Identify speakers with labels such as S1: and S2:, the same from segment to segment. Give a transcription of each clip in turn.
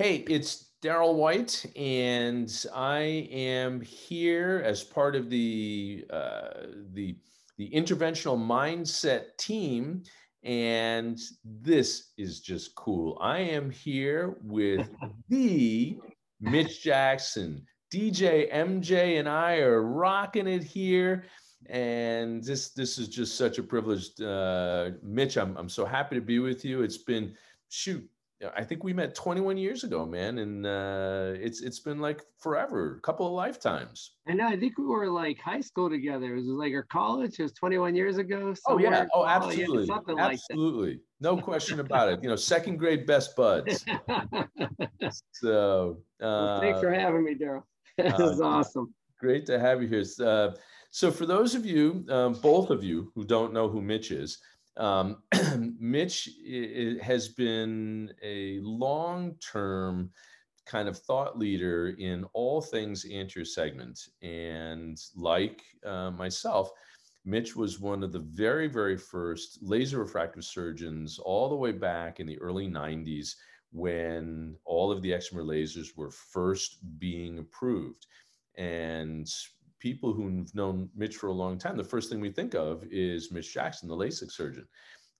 S1: Hey, it's Darrell White, and I am here as part of the uh, the the interventional mindset team. And this is just cool. I am here with the Mitch Jackson, DJ MJ, and I are rocking it here. And this this is just such a privilege, uh, Mitch. I'm I'm so happy to be with you. It's been shoot I think we met 21 years ago, man, and uh, it's it's been like forever, a couple of lifetimes.
S2: And I think we were like high school together. It was like our college. It was 21 years ago.
S1: Oh yeah, oh absolutely, something absolutely, like no question about it. You know, second grade best buds.
S2: so uh, well, thanks for having me, Darrell. this uh, is awesome.
S1: Great to have you here. Uh, so for those of you, um, both of you who don't know who Mitch is. Um, Mitch has been a long term kind of thought leader in all things anterior segment. And like uh, myself, Mitch was one of the very, very first laser refractive surgeons all the way back in the early 90s when all of the excimer lasers were first being approved. And people who've known Mitch for a long time, the first thing we think of is Mitch Jackson, the LASIK surgeon.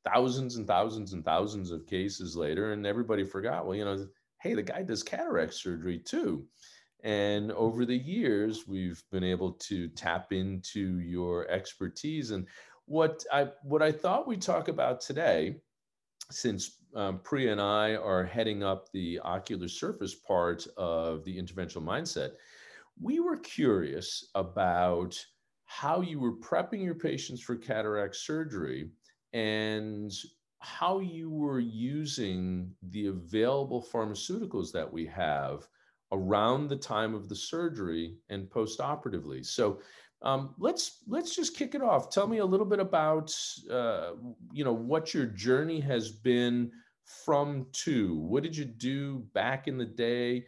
S1: Thousands and thousands and thousands of cases later, and everybody forgot, well, you know, hey, the guy does cataract surgery too. And over the years, we've been able to tap into your expertise. And what I what I thought we'd talk about today, since um, Priya and I are heading up the ocular surface part of the interventional mindset, we were curious about how you were prepping your patients for cataract surgery and how you were using the available pharmaceuticals that we have around the time of the surgery and postoperatively. So um, let's let's just kick it off. Tell me a little bit about uh, you know what your journey has been from to. What did you do back in the day?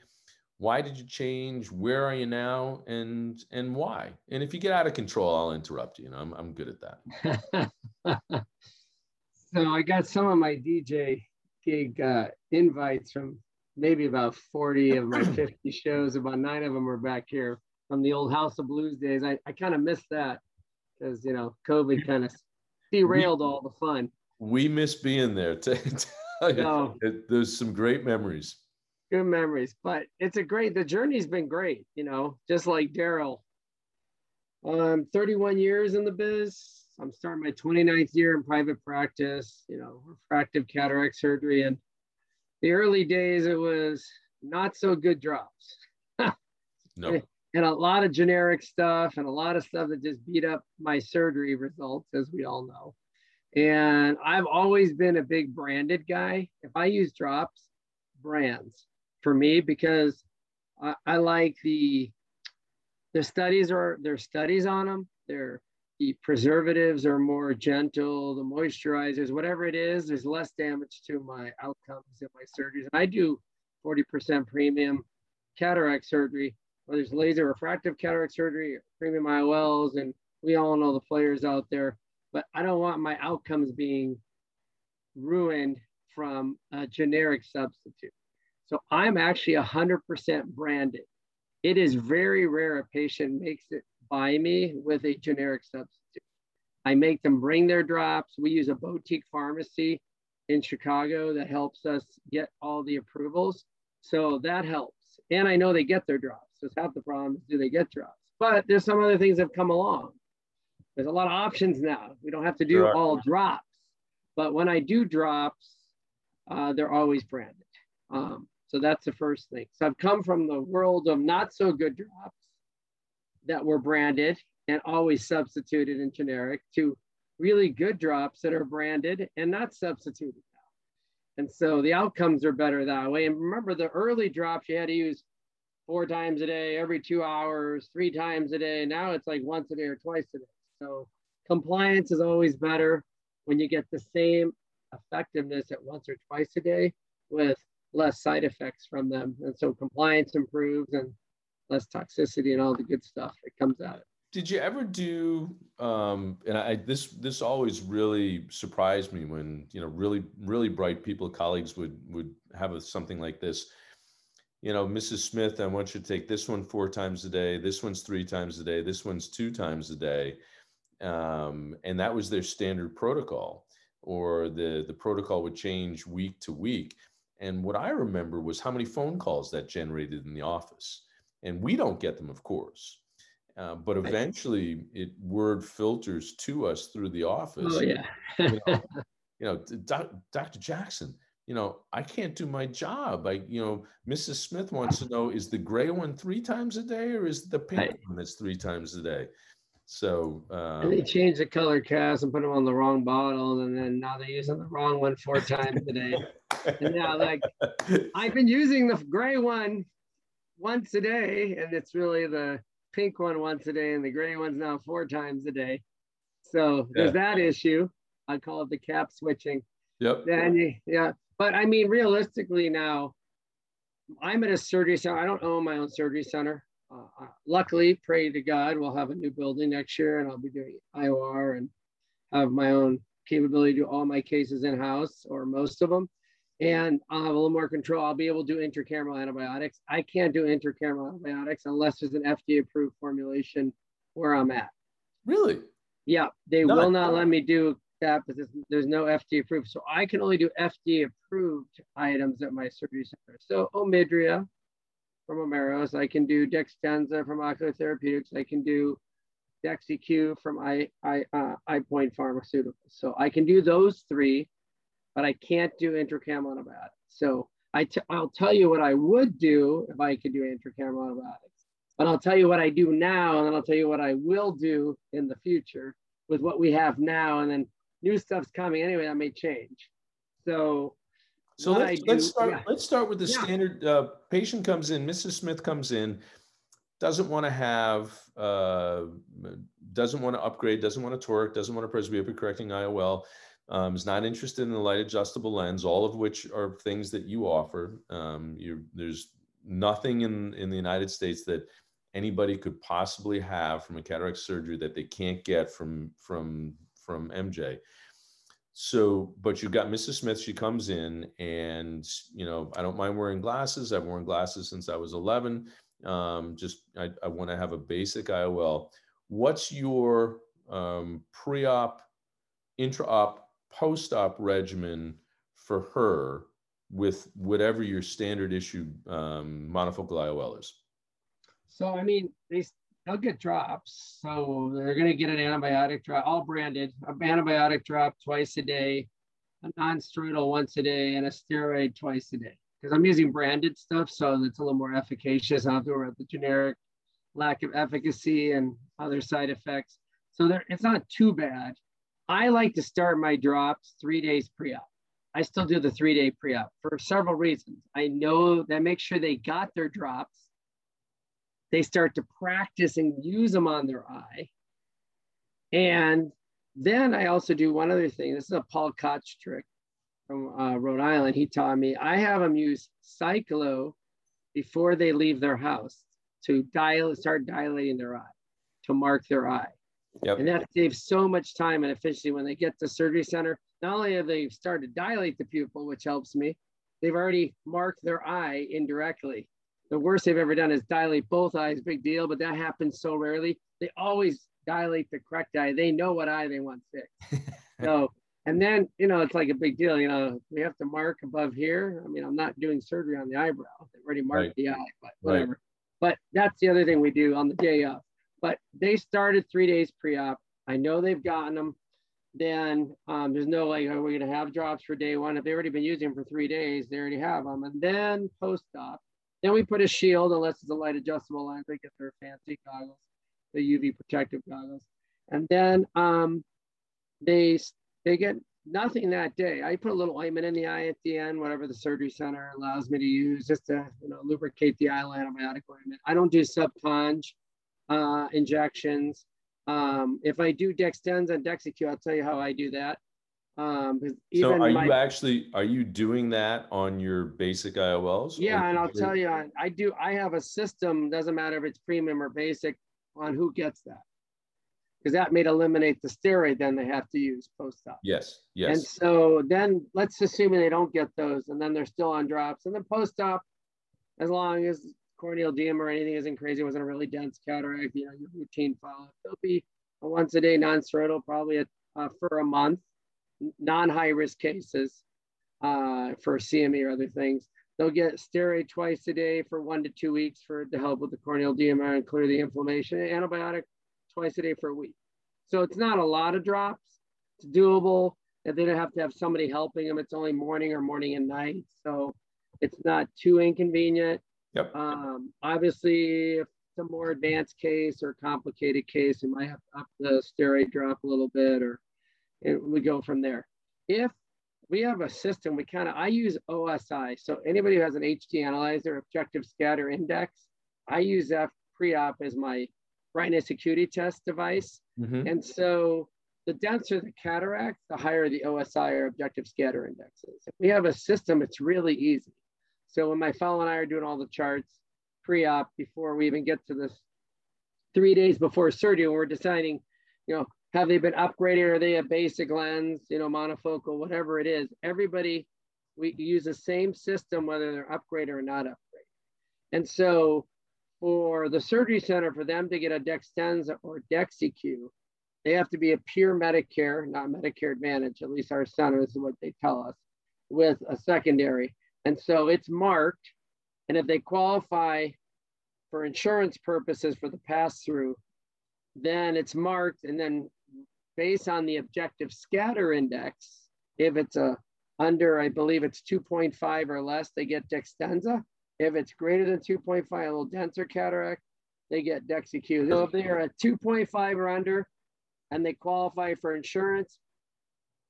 S1: Why did you change? Where are you now? And and why? And if you get out of control i'll interrupt you you know i'm, I'm good at
S2: that. So i got some of my dj gig uh, invites from maybe about 40 of my 50 shows. About nine of them are back here from the old house of blues days. I, I kind of missed that because you know covid kind of derailed all the fun.
S1: We miss being there no. there's some great memories
S2: good memories. But it's a great, the journey's been great, you know, just like Darrell. Um, 31 years in the biz. I'm starting my 29th year in private practice, you know, refractive cataract surgery. And the early days, it was not so good drops. no. And a lot of generic stuff and a lot of stuff that just beat up my surgery results, as we all know. And I've always been a big branded guy. If I use drops, brands for me because I, I like the the studies are there's studies on them. They're the preservatives are more gentle, the moisturizers, whatever it is, there's less damage to my outcomes in my surgeries. And I do 40% premium cataract surgery, whether it's laser refractive cataract surgery, premium IOLs, and we all know the players out there. But I don't want my outcomes being ruined from a generic substitute. So I'm actually 100% branded. It is very rare a patient makes it by me with a generic substitute. I make them bring their drops. We use a boutique pharmacy in Chicago that helps us get all the approvals. So that helps. And I know they get their drops. So it's half the problem is do they get drops? But there's some other things that have come along. There's a lot of options now. We don't have to do all drops. But when I do drops, uh, they're always branded. Um, so that's the first thing. So I've come from the world of not so good drops that were branded and always substituted in generic to really good drops that are branded and not substituted now. And so the outcomes are better that way. And remember the early drops you had to use four times a day, every two hours, three times a day. Now it's like once a day or twice a day. So compliance is always better when you get the same effectiveness at once or twice a day with less side effects from them. And so compliance improves and less toxicity and all the good stuff that comes out of it.
S1: Did you ever do um, and I this this always really surprised me when you know really really bright people colleagues would would have a, something like this you know, Mrs. Smith, I want you to take this one four times a day. This one's three times a day. This one's two times a day. Um, and that was their standard protocol, or the, the protocol would change week to week. And what I remember was how many phone calls that generated in the office. And we don't get them, of course. Uh, but eventually it word filters to us through the office.
S2: Oh, yeah.
S1: you know, you know Dr. Jackson, you know, I can't do my job. I, you know, Mrs. Smith wants to know is the gray one three times a day or is the pink right. one that's three times a day? So
S2: um, they changed the color cast and put them on the wrong bottle, and then now they're using the wrong one four times a day. and now, like, I've been using the gray one once a day, and it's really the pink one once a day, and the gray one's now four times a day. So there's yeah. that issue. I call it the cap switching.
S1: Yep.
S2: Then you, yeah, but I mean, realistically now, I'm at a surgery center. I don't own my own surgery center. Uh, luckily, pray to God, we'll have a new building next year, and I'll be doing IOR and have my own capability to do all my cases in house or most of them. And I'll have a little more control. I'll be able to do intracameral antibiotics. I can't do intracameral antibiotics unless there's an FDA approved formulation where I'm at.
S1: Really?
S2: Yeah, they None. will not let me do that, because there's, there's no FDA approved. So I can only do FDA approved items at my surgery center. So Omidria from Omeros, I can do Dextenza from Ocular Therapeutix, I can do DEXYCU from I, I, uh, EyePoint Pharmaceuticals. So I can do those three, but I can't do intracameral antibiotics. So I t- I'll tell you what I would do if I could do intracameral antibiotics. But I'll tell you what I do now, and then I'll tell you what I will do in the future with what we have now. And then new stuff's coming anyway. That may change. So,
S1: so let's, do, let's start. Yeah. Let's start with the yeah. standard. Uh, patient comes in. Mrs. Smith comes in. Doesn't want to have. Uh, doesn't want to upgrade. Doesn't want to toric. Doesn't want a presbyopia correcting IOL. Um, is not interested in the light adjustable lens. All of which are things that you offer. Um, you there's nothing in in the United States that anybody could possibly have from a cataract surgery that they can't get from from from MJ. So, but you've got Mrs. Smith, she comes in and, you know, I don't mind wearing glasses. I've worn glasses since I was 11. Um, just, I, I want to have a basic IOL. What's your um, pre-op, intra-op, post-op regimen for her with whatever your standard issue um, monofocal IOL is?
S2: So, I mean, they they'll get drops. So they're going to get an antibiotic drop, all branded, an antibiotic drop twice a day, a non-steroidal once a day, and a steroid twice a day. Because I'm using branded stuff, so it's a little more efficacious. I don't have to worry about the generic lack of efficacy and other side effects. So there, it's not too bad. I like to start my drops three days pre-op. I still do the three-day pre-op for several reasons. I know that makes sure they got their drops they start to practice and use them on their eye. And then I also do one other thing. This is a Paul Koch trick from uh, Rhode Island. He taught me, I have them use Cyclo before they leave their house to dial, start dilating their eye, to mark their eye. Yep. And that saves so much time and efficiency when they get to surgery center. Not only have they started to dilate the pupil, which helps me, they've already marked their eye indirectly the worst they've ever done is dilate both eyes, big deal, but that happens so rarely. They always dilate the correct eye. They know what eye they want fixed. so, and then, you know, it's like a big deal. You know, we have to mark above here. I mean, I'm not doing surgery on the eyebrow. They've already marked right. the eye, but whatever. Right. But that's the other thing we do on the day of. But they started three days pre-op. I know they've gotten them. Then um, there's no like, are we going to have drops for day one? If they've already been using them for three days, they already have them. And then post-op, then we put a shield, unless it's a light adjustable lens, they get their fancy goggles, the UV protective goggles. And then um, they, they get nothing that day. I put a little ointment in the eye at the end, whatever the surgery center allows me to use, just to you know, lubricate the eye antibiotic ointment. I don't do subconj uh, injections. Um, if I do Dextenza and DEXYCU, I'll tell you how I do that.
S1: Um, so are my, you actually are you doing that on your basic IOLs?
S2: Yeah, and I'll tell you, I, I do. I have a system. Doesn't matter if it's premium or basic, on who gets that, because that may eliminate the steroid. Then they have to use post op.
S1: Yes, yes.
S2: And so then let's assume they don't get those, and then they're still on drops, and then post op. as long as corneal edema or anything isn't crazy, wasn't a really dense cataract, you know, your routine follow-up. There'll be a once a day non-steroidal probably a, uh, for a month, non-high risk cases uh, for CME or other things. They'll get steroid twice a day for one to two weeks for to help with the corneal edema and clear the inflammation. Antibiotic twice a day for a week. So it's not a lot of drops. It's doable. And they don't have to have somebody helping them. It's only morning or morning and night. So it's not too inconvenient.
S1: Yep.
S2: Um, obviously, if it's a more advanced case or complicated case, you might have to up the steroid drop a little bit, or and we go from there. If we have a system, we kind of I use OSI. So anybody who has an HD analyzer, objective scatter index, I use that pre-op as my brightness acuity test device. Mm-hmm. And so the denser the cataract, the higher the OSI or objective scatter index is. If we have a system, it's really easy. So when my fellow and I are doing all the charts pre-op before we even get to this three days before surgery, we're deciding, you know, have they been upgraded? Are they a basic lens, you know, monofocal, whatever it is? Everybody, we use the same system, whether they're upgraded or not upgraded. And so for the surgery center, for them to get a Dextenza or DEXYCU, they have to be a pure Medicare, not Medicare Advantage, at least our centers is what they tell us, with a secondary. And so it's marked. And if they qualify for insurance purposes for the pass through, then it's marked. And then based on the objective scatter index, if it's a under, I believe it's 2.5 or less, they get Dextenza. If it's greater than 2.5, a little denser cataract, they get DEXYCU. So if they're at 2.5 or under and they qualify for insurance,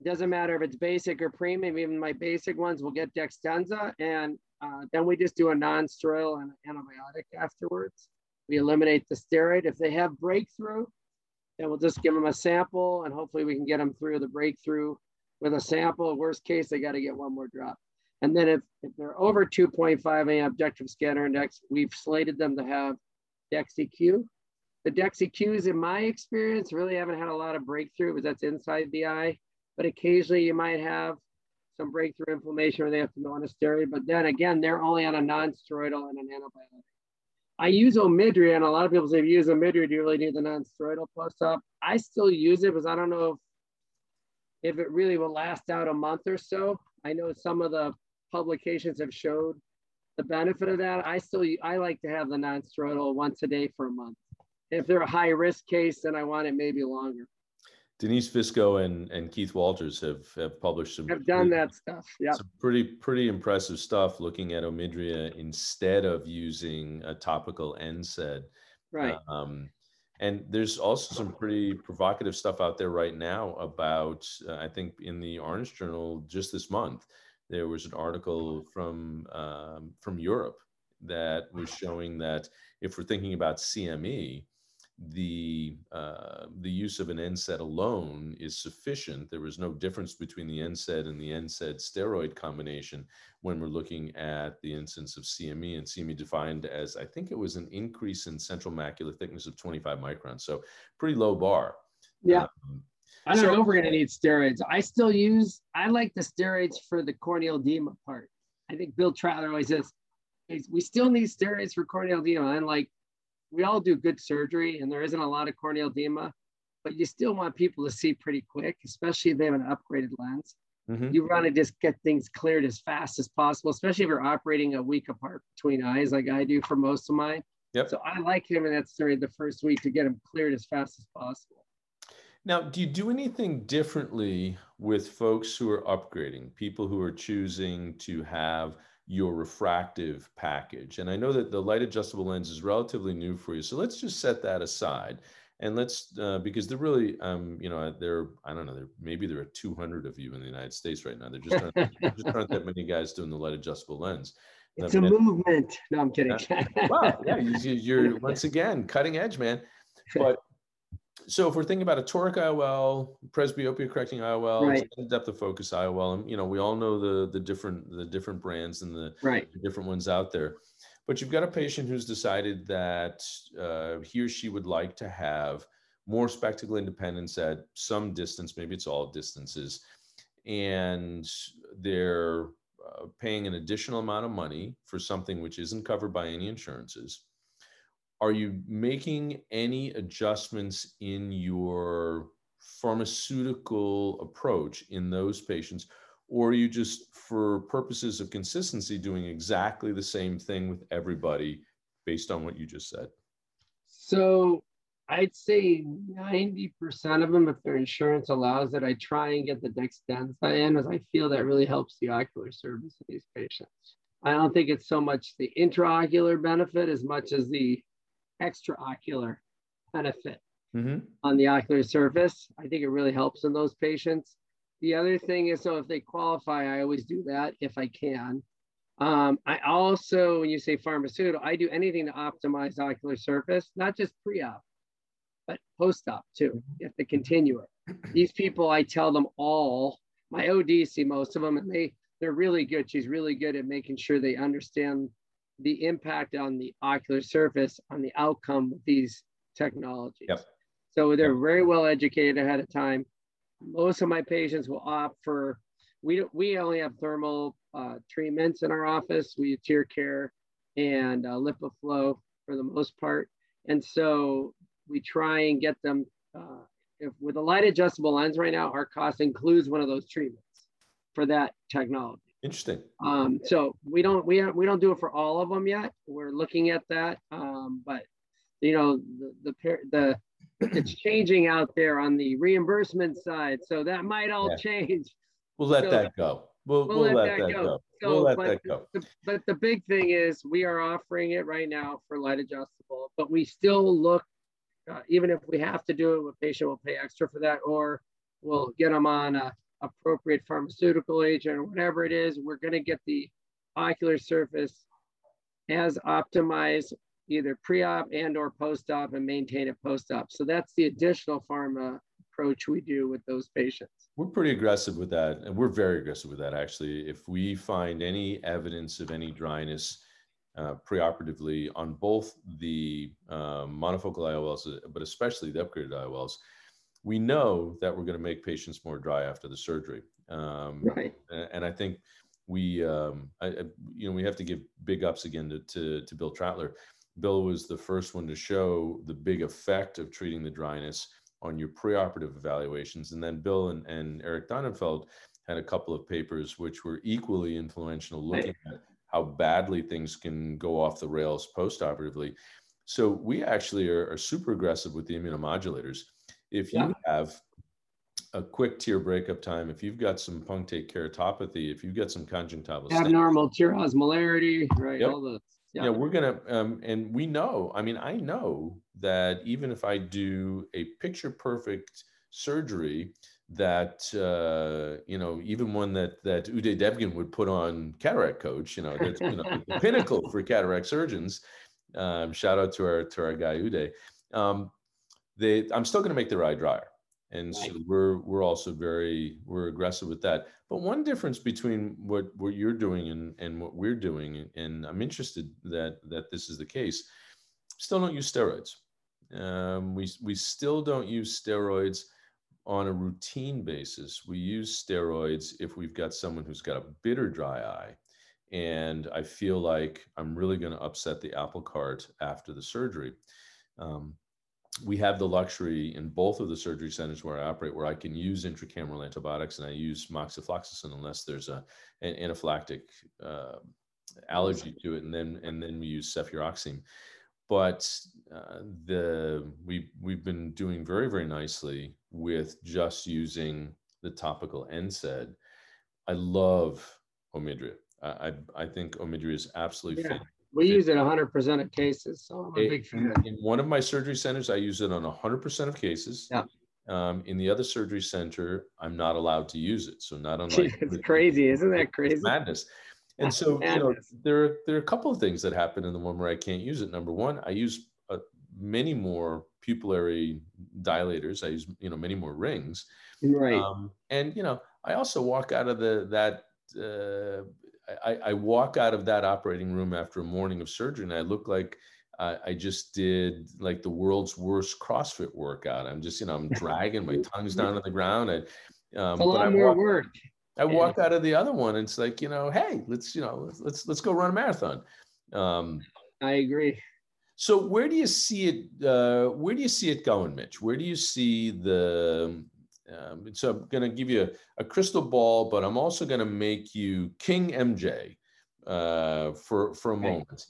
S2: doesn't matter if it's basic or premium, even my basic ones will get Dextenza. And uh, then we just do a non-steroidal and antibiotic afterwards. We eliminate the steroid. If they have breakthrough, then we'll just give them a sample and hopefully we can get them through the breakthrough with a sample. Worst case, they got to get one more drop. And then if, if they're over 2.5 a objective scatter index, we've slated them to have DEXYCU. The DEXYCUs, in my experience, really haven't had a lot of breakthrough because that's inside the eye but occasionally you might have some breakthrough inflammation where they have to go on a steroid. But then again, they're only on a non-steroidal and an antibiotic. I use Omidria, and a lot of people say, if you use Omidria, do you really need the non-steroidal plus-up? I still use it because I don't know if, if it really will last out a month or so. I know some of the publications have showed the benefit of that. I still, I like to have the non-steroidal once a day for a month. If they're a high risk case, then I want it maybe longer.
S1: Denise Visco and, and Keith Walters have, have published some.
S2: Have done that stuff. Yeah.
S1: Some pretty pretty impressive stuff looking at Omidria instead of using a topical NSAID.
S2: Right.
S1: Um, and there's also some pretty provocative stuff out there right now about. Uh, I think in the Orange Journal just this month, there was an article from um, from Europe that was showing that if we're thinking about CME, the uh, the use of an NSAID alone is sufficient. There was no difference between the NSAID and the NSAID steroid combination when we're looking at the incidence of CME and CME defined as I think it was an increase in central macular thickness of 25 microns. So pretty low bar.
S2: Yeah. Um, I don't so, know if we're going to need steroids. I still use, I like the steroids for the corneal edema part. I think Bill Trattler always says, we still need steroids for corneal edema. And like, we all do good surgery and there isn't a lot of corneal edema, but you still want people to see pretty quick, especially if they have an upgraded lens. Mm-hmm. You want to just get things cleared as fast as possible, especially if you're operating a week apart between eyes, like I do for most of mine.
S1: Yep.
S2: So I like him in that story the first week to get him cleared as fast as possible.
S1: Now, do you do anything differently with folks who are upgrading, people who are choosing to have your refractive package. And I know that the light adjustable lens is relatively new for you. So let's just set that aside. And let's, uh, because they're really, um, you know, there, I don't know, there, maybe there are 200 of you in the United States right now. There just aren't, just aren't that many guys doing the light adjustable lens.
S2: It's a movement. No, I'm kidding.
S1: well, yeah, you're once again cutting edge, man. But so if we're thinking about a toric IOL, presbyopia correcting IOL,
S2: right.
S1: depth of focus IOL, and you know we all know the the different the different brands and the,
S2: right.
S1: the different ones out there. But you've got a patient who's decided that uh, he or she would like to have more spectacle independence at some distance, maybe it's all distances, and they're uh, paying an additional amount of money for something which isn't covered by any insurances, are you making any adjustments in your pharmaceutical approach in those patients? Or are you just, for purposes of consistency, doing exactly the same thing with everybody based on what you just said?
S2: So I'd say 90% of them, if their insurance allows it, I try and get the Dextenza in as I feel that really helps the ocular surface of these patients. I don't think it's so much the intraocular benefit as much as the extraocular benefit mm-hmm. on the ocular surface. I think it really helps in those patients. The other thing is, so if they qualify, I always do that if I can. Um, I also, when you say pharmaceutical, I do anything to optimize ocular surface, not just pre-op, but post-op too. Have to continue it. These people, I tell them all, my OD see most of them, and they they're really good. She's really good at making sure they understand the impact on the ocular surface on the outcome of these technologies. Yep. So they're very well educated ahead of time. Most of my patients will opt for, we, we only have thermal uh, treatments in our office. We have TearCare and uh, LipiFlow for the most part. And so we try and get them, uh, if with a light adjustable lens right now, our cost includes one of those treatments for that technology.
S1: Interesting.
S2: Um, so we don't we we don't do it for all of them yet. We're looking at that, um, but you know the the the it's changing out there on the reimbursement side, so that might all yeah. change.
S1: We'll let so, that go. We'll, we'll, we'll let, let, that, that go. go. So, we'll let that go.
S2: The, but the big thing is we are offering it right now for light adjustable, but we still look, uh, even if we have to do it, a patient will pay extra for that, or we'll get them on a appropriate pharmaceutical agent or whatever it is, we're going to get the ocular surface as optimized either pre-op and or post-op and maintain it post-op. So that's the additional pharma approach we do with those patients.
S1: We're pretty aggressive with that. And we're very aggressive with that, actually. If we find any evidence of any dryness uh, preoperatively on both the uh, monofocal IOLs, but especially the upgraded IOLs, we know that we're going to make patients more dry after the surgery. Um, right. And I think we, um, I, you know, we have to give big ups again to, to, to Bill Trattler. Bill was the first one to show the big effect of treating the dryness on your preoperative evaluations. And then Bill and, and Eric Donnenfeld had a couple of papers which were equally influential looking at how badly things can go off the rails postoperatively. So we actually are, are super aggressive with the immunomodulators. If you yeah. have a quick tear breakup time, if you've got some punctate keratopathy, if you've got some conjunctival
S2: abnormal tear osmolarity, right? Yep. All the
S1: yeah. yeah, we're gonna um, and we know. I mean, I know that even if I do a picture perfect surgery, that uh, you know, even one that that Uday Devgan would put on cataract coach, you know, that's you know the pinnacle for cataract surgeons. Um, shout out to our to our guy Uday. Um, they I'm still going to make their eye drier. And so we're we're also very we're aggressive with that. But one difference between what what you're doing and, and what we're doing, and I'm interested that that this is the case, still don't use steroids. Um, we we still don't use steroids on a routine basis. We use steroids if we've got someone who's got a bitter dry eye, and I feel like I'm really going to upset the apple cart after the surgery. Um, we have the luxury in both of the surgery centers where I operate, where I can use intracameral antibiotics, and I use moxifloxacin unless there's a an anaphylactic uh, allergy to it, and then and then we use cefuroxime. But uh, the we we've been doing very very nicely with just using the topical NSAID. I love Omidria. I I, I think Omidria is absolutely yeah.
S2: We use it 100% of cases, so I'm a big fan.
S1: In one of my surgery centers, I use it on 100% of cases.
S2: Yeah.
S1: Um, in the other surgery center, I'm not allowed to use it. So not unlike
S2: it's crazy, isn't that crazy?
S1: madness. And so you know there are, there are a couple of things that happen in the one where I can't use it. Number one, I use uh, many more pupillary dilators. I use you know many more rings.
S2: Right. Um,
S1: and you know I also walk out of the that uh, I, I, walk out of that operating room after a morning of surgery and I look like I, I just did like the world's worst CrossFit workout. I'm just, you know, I'm dragging my tongues down on the ground. I,
S2: um, it's a lot more walk, work.
S1: I walk out of the other one and it's like, you know, hey, let's, you know, let's let's, let's go run a marathon. Um,
S2: I agree.
S1: So where do you see it? Uh, where do you see it going, Mitch? Where do you see the? Um, so I'm going to give you a, a, crystal ball, but I'm also going to make you King MJ uh, for for a okay. moment.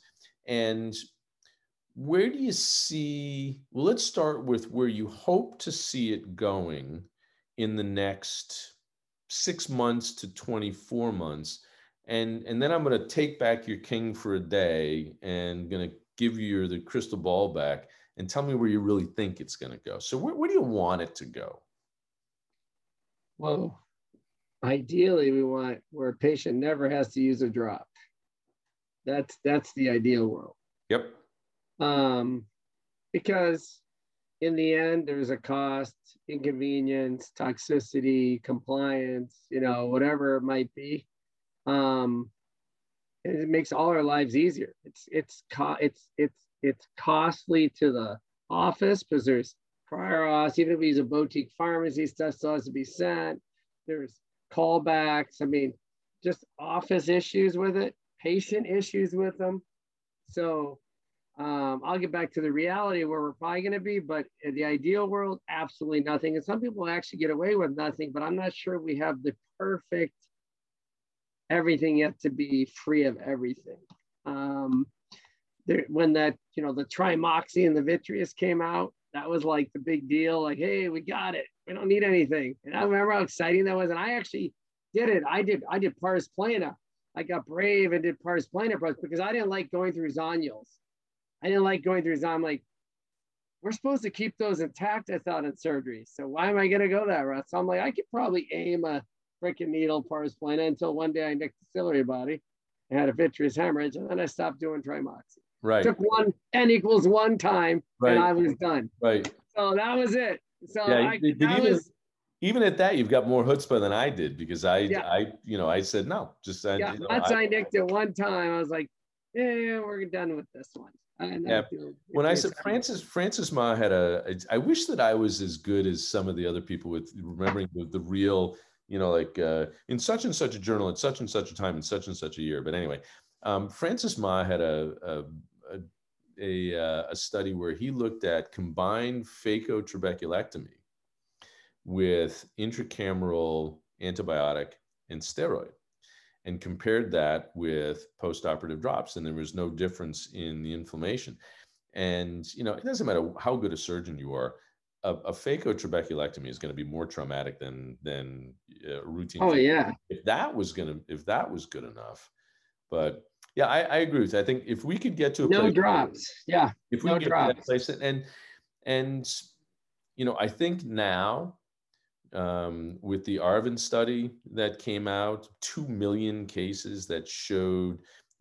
S1: And where do you see? Well, let's start with where you hope to see it going in the next six months to 24 months. And, and then I'm going to take back your king for a day and going to give you your, the crystal ball back and tell me where you really think it's going to go. So where, where do you want it to go?
S2: Well, ideally we want where a patient never has to use a drop. That's that's the ideal world.
S1: Yep.
S2: Um, because in the end, there's a cost, inconvenience, toxicity, compliance, you know, whatever it might be. Um, and it makes all our lives easier. It's it's co- it's it's it's costly to the office because there's prior auths, even if we use a boutique pharmacy, stuff still has to be sent. There's callbacks. I mean, just office issues with it, patient issues with them. So um, I'll get back to the reality where we're probably going to be, but in the ideal world, absolutely nothing. And some people actually get away with nothing, but I'm not sure we have the perfect everything yet to be free of everything. Um, there, when that, you know, the Tri-Moxi and the Vitreous came out, that was like the big deal. Like, hey, we got it. We don't need anything. And I remember how exciting that was. And I actually did it. I did. I did pars plana. I got brave and did pars plana because I didn't like going through zonules. I didn't like going through zonules. I'm like, we're supposed to keep those intact. I thought in surgery. So why am I going to go that route? So I'm like, I could probably aim a freaking needle pars plana until one day I nicked the ciliary body. I had a vitreous hemorrhage, and then I stopped doing Tri-Moxi.
S1: Right.
S2: Took one n equals one time, right. and I was done.
S1: Right.
S2: So that was it. So yeah, I,
S1: did,
S2: that
S1: even,
S2: was,
S1: even at that, you've got more chutzpah than I did because I, yeah. I, you know, I said no. Just
S2: yeah.
S1: You know,
S2: once I, I nicked it one time, I was like, yeah, we're done with this one.
S1: yeah. when I said Francis, Francis Mah had a. I wish that I was as good as some of the other people with remembering the, the real you know, like uh, in such and such a journal at such and such a time in such and such a year. But anyway, um, Francis Mah had a, a, a, uh, a study where he looked at combined phacotrabeculectomy with intracameral antibiotic and steroid and compared that with postoperative drops and there was no difference in the inflammation and you know it doesn't matter how good a surgeon you are a, a phacotrabeculectomy is going to be more traumatic than than uh, routine.
S2: Oh yeah.
S1: If that was going to, if that was good enough, but yeah, I, I agree with. You. I think if we could get to a
S2: no drops, where, yeah,
S1: if we no get drops. to that place, and and you know, I think now um, with the Aravind study that came out, two million cases that showed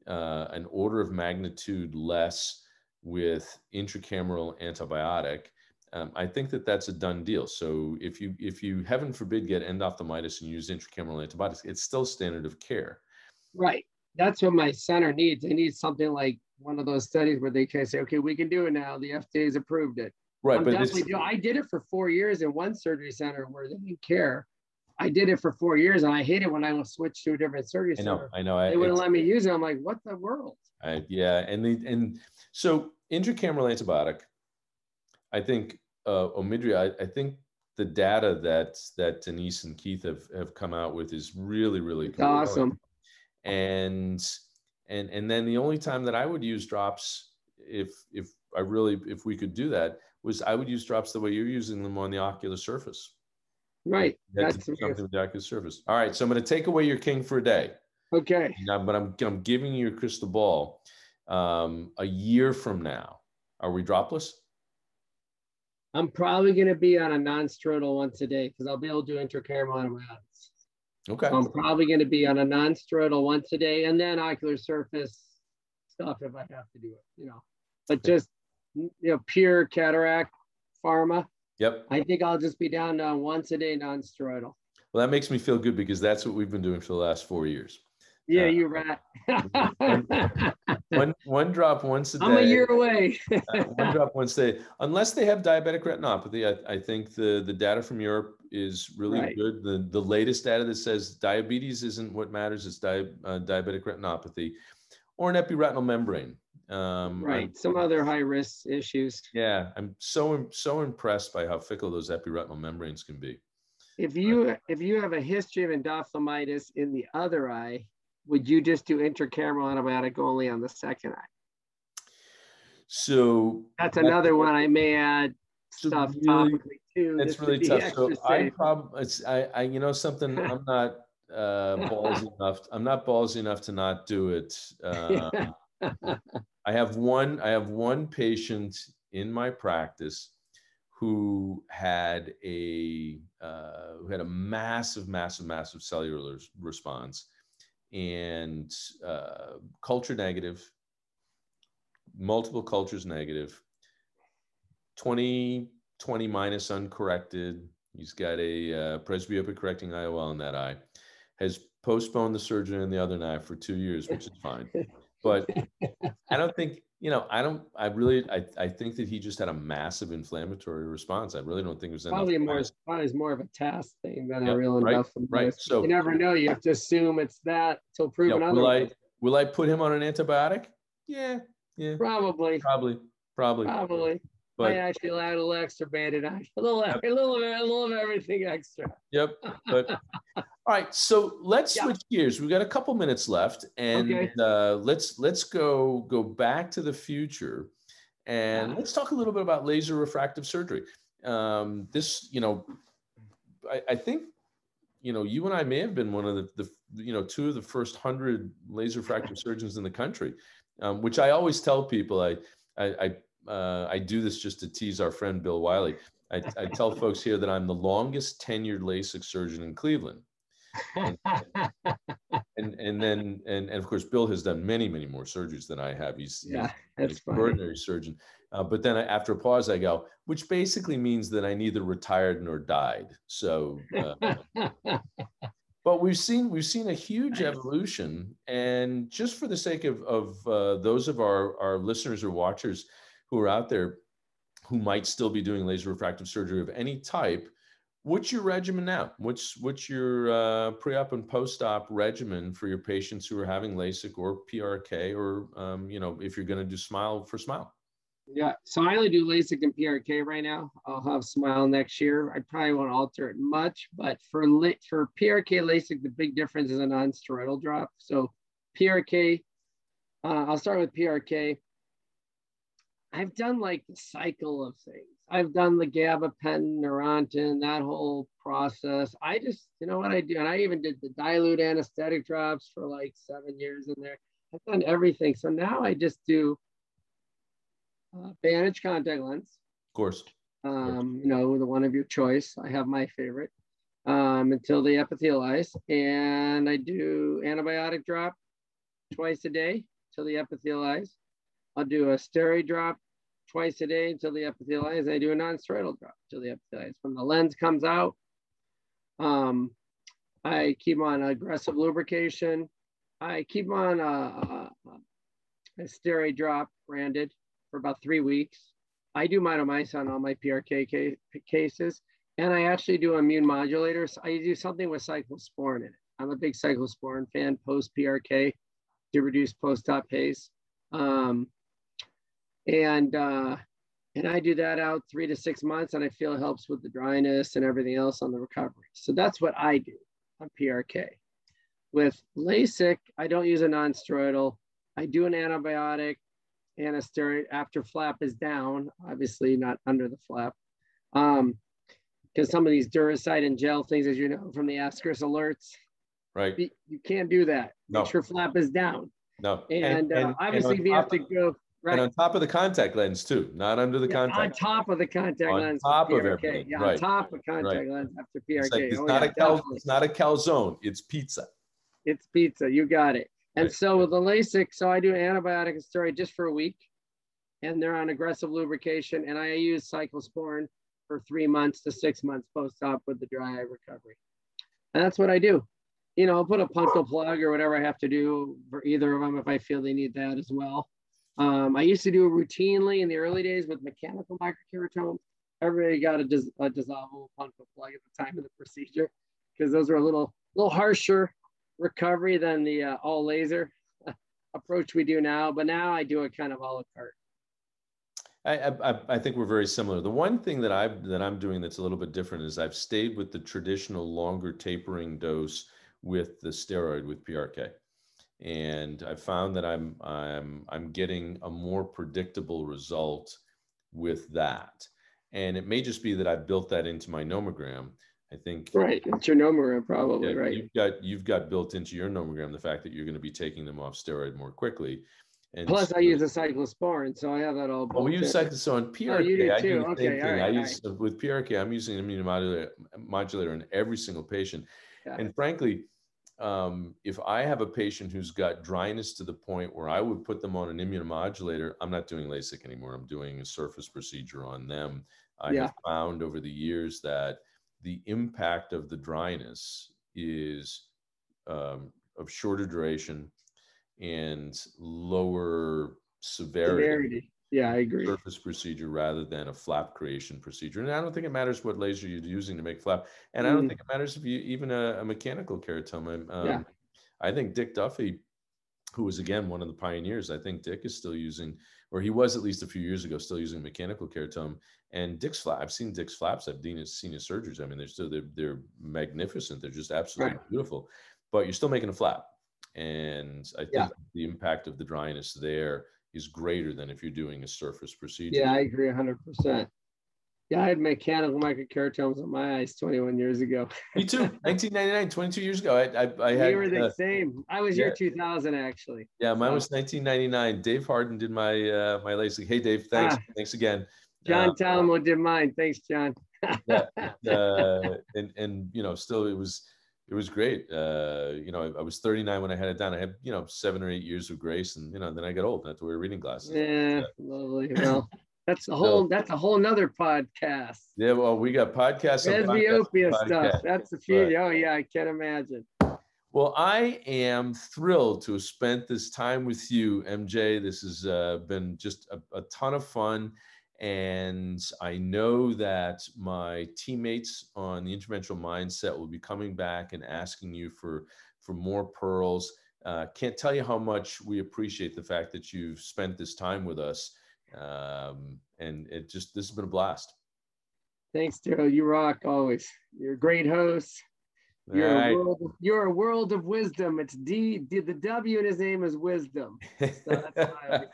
S1: uh, an order of magnitude less with intracameral antibiotic um, I think that that's a done deal. So if you if you heaven forbid get endophthalmitis and use intracameral antibiotics, it's still standard of care.
S2: Right. That's what my center needs. They need something like one of those studies where they can say, okay, we can do it now. The FDA's approved it.
S1: Right.
S2: I'm
S1: but
S2: definitely do. I did it for four years in one surgery center where they didn't care. I did it for four years and I hate it when I was switched to a different surgery
S1: I know,
S2: center.
S1: I know.
S2: They wouldn't let me use it. I'm like, what the world?
S1: I, yeah. And the, and so intracameral antibiotic, I think uh, Omidria, I, I, think the data that that Denise and Keith have have come out with is really really
S2: awesome.
S1: And and and then the only time that I would use drops, if if I really if we could do that, was I would use drops the way you're using them on the ocular surface.
S2: Right.
S1: That's something with the ocular surface. All right. So I'm going to take away your king for a day.
S2: Okay.
S1: Now, but I'm I'm giving you a crystal ball. Um, a year from now, are we dropless?
S2: I'm probably going to be on a non-steroidal once a day because I'll be able to do intracameral antibiotics.
S1: Okay.
S2: So I'm probably going to be on a non-steroidal once a day and then ocular surface stuff if I have to do it, you know. But just you know, pure cataract pharma.
S1: Yep.
S2: I think I'll just be down to once a day non-steroidal.
S1: Well, that makes me feel good because that's what we've been doing for the last four years.
S2: Yeah, uh, you rat.
S1: one, one drop once a day.
S2: I'm a year away.
S1: uh, one drop once a day. Unless they have diabetic retinopathy, I, I think the, the data from Europe is really right. good. The, the latest data that says diabetes isn't what matters, it's di- uh, diabetic retinopathy or an epiretinal membrane.
S2: Um, right. I'm, Some other high risk issues.
S1: Yeah. I'm so, so impressed by how fickle those epiretinal membranes can be.
S2: If you if you have a history of endophthalmitis in the other eye, would you just do intracameral antibiotic only on the second eye?
S1: So
S2: that's another one I may add stuff really, topically too.
S1: It's really to tough. So I probably it's I, I you know something I'm not uh ballsy enough. I'm not ballsy enough to not do it. Uh, I have one I have one patient in my practice who had a uh, who had a massive, massive, massive cellular response and uh, culture negative, multiple cultures negative, 20, 20 minus uncorrected. He's got a uh, presbyopic correcting IOL in that eye. Has postponed the surgery in the other eye for two years, which is fine. But I don't think you know, I don't, I really, I, I think that he just had a massive inflammatory response. I really don't think it was
S2: probably more, probably is more of a TASS thing than a real
S1: right,
S2: enough.
S1: Right. So
S2: you never know. You have to assume it's that till proven
S1: yeah, will otherwise. I, will I put him on an antibiotic? Yeah. Yeah.
S2: Probably.
S1: Probably. Probably.
S2: Probably. But I actually add a little extra banded a little, a little, a little of everything extra.
S1: Yep. But all right, so let's yep. switch gears. We've got a couple minutes left, and okay. uh, let's let's go go back to the future, and yeah. let's talk a little bit about laser refractive surgery. Um, this, you know, I, I think you know, you and I may have been one of the, the you know, two of the first hundred laser refractive surgeons in the country, um, which I always tell people. I, I, I uh, I do this just to tease our friend Bill Wiley. I, I tell folks here that I'm the longest tenured LASIK surgeon in Cleveland. And, and, then and, and of course Bill has done many many more surgeries than I have. He's,
S2: yeah,
S1: he's an extraordinary
S2: funny.
S1: surgeon. Uh, but then I, after a pause, I go, which basically means that I neither retired nor died. So, uh, but we've seen we've seen a huge nice. evolution, and just for the sake of of uh, those of our our listeners or watchers who are out there who might still be doing laser refractive surgery of any type, what's your regimen now? What's what's your uh, pre-op and post-op regimen for your patients who are having LASIK or PRK, or um, you know, if you're going to do Smile for Smile?
S2: Yeah, so I only do LASIK and PRK right now. I'll have Smile next year. I probably won't alter it much, but for for PRK LASIK, the big difference is a non-steroidal drop. So PRK, uh, I'll start with PRK. I've done like the cycle of things. I've done the gabapentin, Neurontin, that whole process. I just, you know what I do? And I even did the dilute anesthetic drops for like seven years in there. I've done everything. So now I just do uh, bandage contact lens.
S1: Of course.
S2: Um, you know, the one of your choice. I have my favorite um, until they epithelialize. And I do antibiotic drop twice a day till the epithelialize. I'll do a steroid drop twice a day until the epithelialize. I do a non-steroidal drop until the epithelialize. When the lens comes out, um, I keep on aggressive lubrication. I keep on a, a, a steroid drop branded for about three weeks. I do mitomycin on all my PRK case, cases, and I actually do immune modulators. I do something with cyclosporin in it. I'm a big cyclosporin fan post PRK to reduce post-op pace. Um, and uh, and I do that out three to six months, and I feel it helps with the dryness and everything else on the recovery. So that's what I do on PRK. With LASIK, I don't use a non-steroidal. I do an antibiotic and a steroid after flap is down, obviously not under the flap. Um, because some of these DuraSite and gel things, as you know from the ASCRS alerts,
S1: right?
S2: You, can't do that. No. Sure flap is down.
S1: No.
S2: And, and, and uh, obviously, and we have to go
S1: Right. And on top of the contact lens too, not under the yeah, contact.
S2: On top of the contact
S1: on
S2: lens.
S1: top of everything.
S2: Yeah,
S1: right.
S2: on top of contact right. lens after PRK.
S1: It's, like, it's
S2: oh,
S1: not
S2: yeah,
S1: a cal, it's not a calzone. It's pizza.
S2: It's pizza. You got it. And right. so with the LASIK, so I do antibiotic and steroid just for a week, and they're on aggressive lubrication, and I use cyclosporin for three months to six months post-op with the dry eye recovery. And that's what I do. you know, I'll put a punctal plug or whatever I have to do for either of them if I feel they need that as well. Um, I used to do it routinely in the early days with mechanical microkeratome. Everybody got a, dis- a dissolvable punctal plug at the time of the procedure because those are a little little harsher recovery than the uh, all laser approach we do now. But now I do it kind of a la carte.
S1: I, I, I think we're very similar. The one thing that I that I'm doing that's a little bit different is I've stayed with the traditional longer tapering dose with the steroid with PRK, and I found that I'm I'm I'm getting a more predictable result with that. And it may just be that I built that into my nomogram. I think
S2: right. It's your nomogram, probably
S1: yeah,
S2: right.
S1: You've got you've got built into your nomogram the fact that you're going to be taking them off steroid more quickly.
S2: And Plus, so, I use a cyclosporin, so I have that all.
S1: Well, we use cyclosporin. PRK, oh, you oh, do I do the okay, same thing. Right, I use right. with PRK. I'm using immunomodulator modulator in every single patient, yeah. and frankly, um, if I have a patient who's got dryness to the point where I would put them on an immunomodulator, I'm not doing LASIK anymore. I'm doing a surface procedure on them. I yeah. have found over the years that the impact of the dryness is um, of shorter duration and lower severity. severity.
S2: Yeah, I agree.
S1: Surface procedure rather than a flap creation procedure. And I don't think it matters what laser you're using to make flap. And mm. I don't mm. think it matters if you even a, a mechanical keratome. Um, yeah. I think Dick Duffey, who was again one of the pioneers, I think Dick is still using, or he was at least a few years ago, still using mechanical keratome. And Dick's flap, I've seen Dick's flaps. I've seen his, seen his surgeries. I mean, they're still they're, they're magnificent. They're just absolutely right. beautiful. But you're still making a flap. And I think yeah. the impact of the dryness there is greater than if you're doing a surface procedure.
S2: Yeah, I agree 100%. Yeah, I had mechanical microkeratomes on my eyes 21 years ago.
S1: Me too. 1999, 22 years ago. I, I, I had.
S2: We were the uh, same. I was yeah. year 2000 actually.
S1: Yeah, mine was 1999. Dave Hardten did my uh, my LASIK. Hey, Dave, thanks. Ah, thanks again.
S2: John uh, Talamo did mine. Thanks, John.
S1: yeah, uh, and and you know, still it was it was great. Uh, you know, I, I, was 39 when I had it done. I had, you know, seven or eight years of grace, and you know, then I got old. I had to wear reading glasses.
S2: Yeah, lovely. Well, that's a whole. So, that's a whole nother podcast.
S1: Yeah, well, we got podcasts.
S2: Presbyopia stuff. That's the few. Oh yeah, I can't imagine.
S1: Well, I am thrilled to have spent this time with you, MJ. This has uh, been just a, a ton of fun. And I know that my teammates on the interventional mindset will be coming back and asking you for, for more pearls. Uh, can't tell you how much we appreciate the fact that you've spent this time with us. Um, and it just, this has been a blast.
S2: Thanks, Joe. You rock always. You're a great host. You're, right. a, world of, you're a world of wisdom. It's D, D, the W in his name is wisdom. So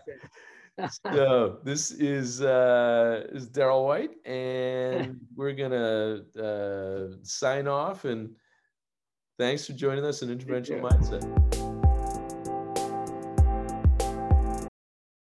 S1: so this is uh, is Darrell White, and we're gonna uh, sign off. And thanks for joining us in Interventional Mindset.